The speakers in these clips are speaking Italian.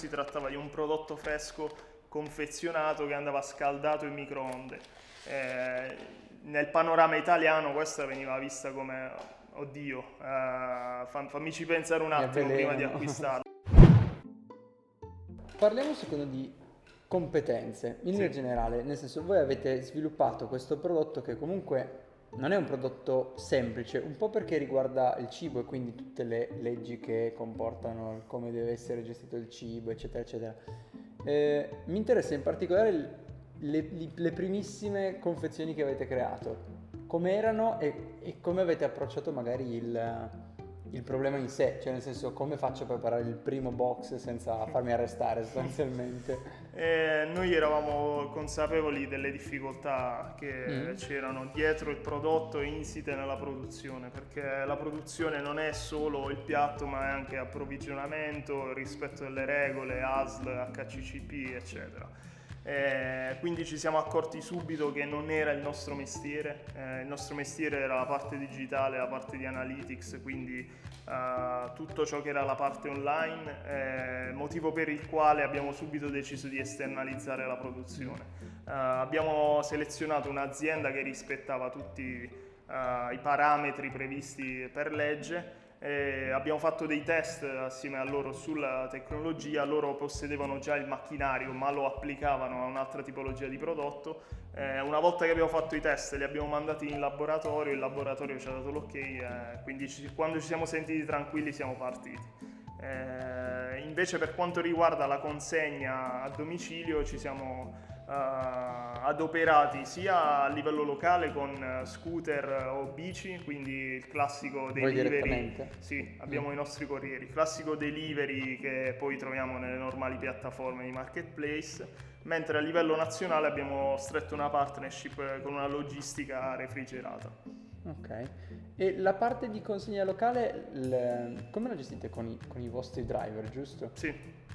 si trattava di un prodotto fresco confezionato che andava scaldato in microonde. Eh, nel panorama italiano questa veniva vista come, oddio, eh, fammici pensare un attimo prima di acquistarlo. Parliamo secondo di competenze, in linea generale, nel senso voi avete sviluppato questo prodotto che comunque non è un prodotto semplice, un po' perché riguarda il cibo e quindi tutte le leggi che comportano come deve essere gestito il cibo, eccetera, eccetera. Eh, mi interessa in particolare le, le, primissime confezioni che avete creato, come erano e, e come avete approcciato magari il, il problema in sé, cioè nel senso come faccio a preparare il primo box senza farmi arrestare sostanzialmente? Eh, noi eravamo consapevoli delle difficoltà che mm. c'erano dietro il prodotto insite nella produzione, perché la produzione non è solo il piatto ma è anche approvvigionamento, rispetto delle regole, ASL, HCCP, eccetera. Eh, quindi ci siamo accorti subito che non era il nostro mestiere, eh, il nostro mestiere era la parte digitale, la parte di analytics, quindi eh, tutto ciò che era la parte online, eh, motivo per il quale abbiamo subito deciso di esternalizzare la produzione. Eh, abbiamo selezionato un'azienda che rispettava tutti eh, i parametri previsti per legge eh, abbiamo fatto dei test assieme a loro sulla tecnologia, loro possedevano già il macchinario ma lo applicavano a un'altra tipologia di prodotto. Eh, una volta che abbiamo fatto i test li abbiamo mandati in laboratorio, il laboratorio ci ha dato l'ok, eh, quindi ci, quando ci siamo sentiti tranquilli siamo partiti. Eh, invece per quanto riguarda la consegna a domicilio ci siamo adoperati sia a livello locale con scooter o bici, quindi il classico delivery. Sì, abbiamo mm. i nostri corrieri, il classico delivery che poi troviamo nelle normali piattaforme di marketplace, mentre a livello nazionale abbiamo stretto una partnership con una logistica refrigerata. Ok, e la parte di consegna locale le... come la gestite con i, con i vostri driver, giusto? Sì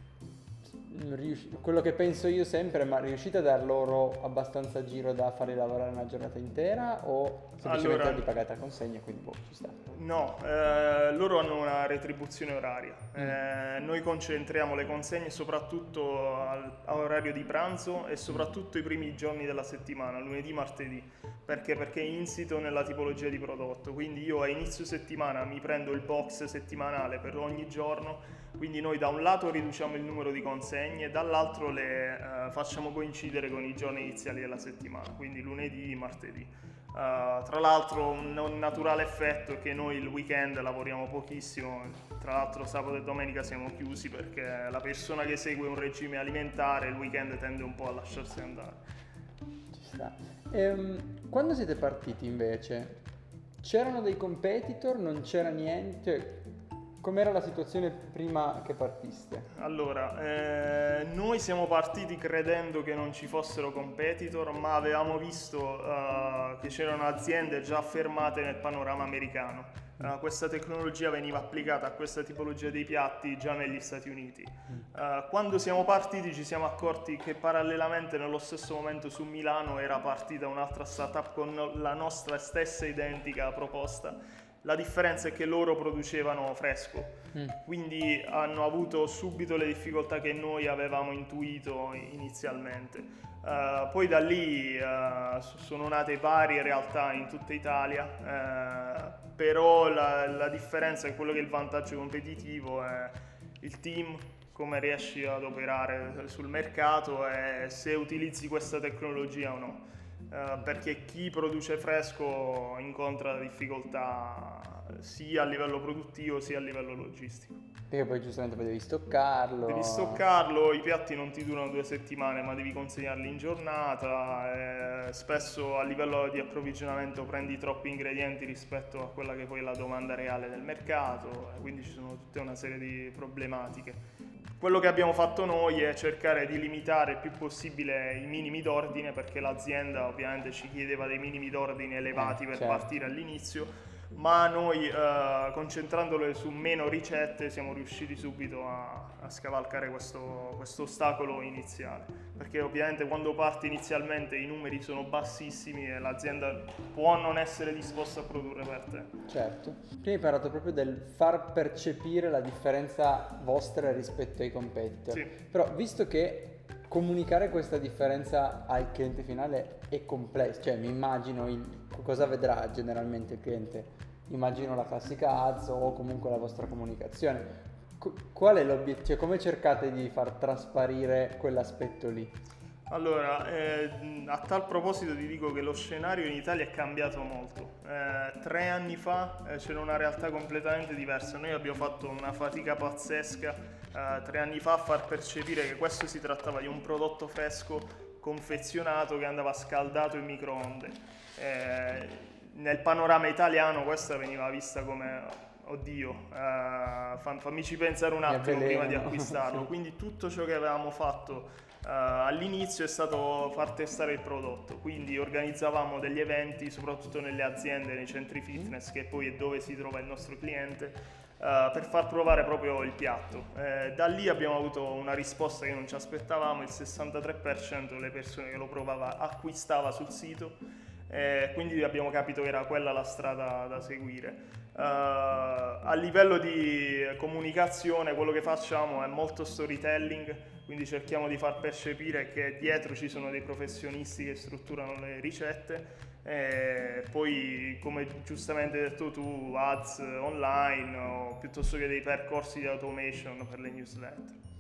quello che penso io sempre, ma riuscite a dar loro abbastanza giro da farli lavorare una giornata intera o semplicemente allora, li pagate a consegna quindi boh, ci sta? No, eh, loro hanno una retribuzione oraria. Mm. Eh, noi concentriamo le consegne soprattutto al, all'orario di pranzo e soprattutto i primi giorni della settimana, lunedì, martedì. Perché? Perché è insito nella tipologia di prodotto. Quindi io a inizio settimana mi prendo il box settimanale per ogni giorno quindi noi da un lato riduciamo il numero di consegne, dall'altro le uh, facciamo coincidere con i giorni iniziali della settimana, quindi lunedì, martedì. Uh, tra l'altro un, un, naturale effetto è che noi il weekend lavoriamo pochissimo, tra l'altro sabato e domenica siamo chiusi perché la persona che segue un regime alimentare il weekend tende un po' a lasciarsi andare. Ci sta. Ehm, quando siete partiti invece? C'erano dei competitor? Non c'era niente? Com'era la situazione prima che partiste? Allora, eh, noi siamo partiti credendo che non ci fossero competitor, ma avevamo visto uh, che c'erano aziende già affermate nel panorama americano. Uh, questa tecnologia veniva applicata a questa tipologia di piatti già negli Stati Uniti. Uh, quando siamo partiti ci siamo accorti che parallelamente nello stesso momento su Milano era partita un'altra startup con la nostra stessa identica proposta la differenza è che loro producevano fresco, mm. quindi hanno avuto subito le difficoltà che noi avevamo intuito inizialmente. Uh, poi da lì uh, sono nate varie realtà in tutta Italia, uh, però la, la, differenza è quello che è il vantaggio competitivo è il team, come riesci ad operare sul mercato e se utilizzi questa tecnologia o no. Eh, perché chi produce fresco incontra difficoltà sia a livello produttivo sia a livello logistico. Perché poi giustamente devi stoccarlo. Devi stoccarlo, i piatti non ti durano due settimane ma devi consegnarli in giornata, eh, spesso a livello di approvvigionamento prendi troppi ingredienti rispetto a quella che poi è la domanda reale del mercato, eh, quindi ci sono tutta una serie di problematiche. Quello che abbiamo fatto noi è cercare di limitare il più possibile i minimi d'ordine perché l'azienda ovviamente ci chiedeva dei minimi d'ordine elevati eh, per certo. partire all'inizio, ma noi eh, concentrandole su meno ricette siamo riusciti subito a, a scavalcare questo, questo ostacolo iniziale. Perché ovviamente quando parti inizialmente i numeri sono bassissimi e l'azienda può non essere disposta a produrre per te. Certo. Prima hai parlato proprio del far percepire la differenza vostra rispetto ai competitor. Sì. Però visto che comunicare questa differenza al cliente finale è complesso, cioè mi immagino il, cosa vedrà generalmente il cliente, immagino la classica ads o comunque la vostra comunicazione. Qual è l'obiettivo? Come cercate di far trasparire quell'aspetto lì? Allora, eh, a tal proposito ti dico che lo scenario in Italia è cambiato molto. Eh, tre anni fa eh, c'era una realtà completamente diversa. Noi abbiamo fatto una fatica pazzesca eh, tre anni fa a far percepire che questo si trattava di un prodotto fresco confezionato che andava scaldato in microonde. Eh, nel panorama italiano questa veniva vista come oddio, uh, fammici pensare un attimo prima di acquistarlo. sì. Quindi tutto ciò che avevamo fatto Uh, all'inizio è stato far testare il prodotto, quindi organizzavamo degli eventi soprattutto nelle aziende, nei centri fitness, che poi è dove si trova il nostro cliente, uh, per far provare proprio il piatto. Uh, da lì abbiamo avuto una risposta che non ci aspettavamo, il 63% delle persone che lo provava acquistava sul sito, quindi abbiamo capito che era quella la strada da seguire. Uh, a livello di comunicazione quello che facciamo è molto storytelling, quindi cerchiamo di far percepire che dietro ci sono dei professionisti che strutturano le ricette e poi come giustamente hai detto tu ads online o piuttosto che dei percorsi di automation per le newsletter.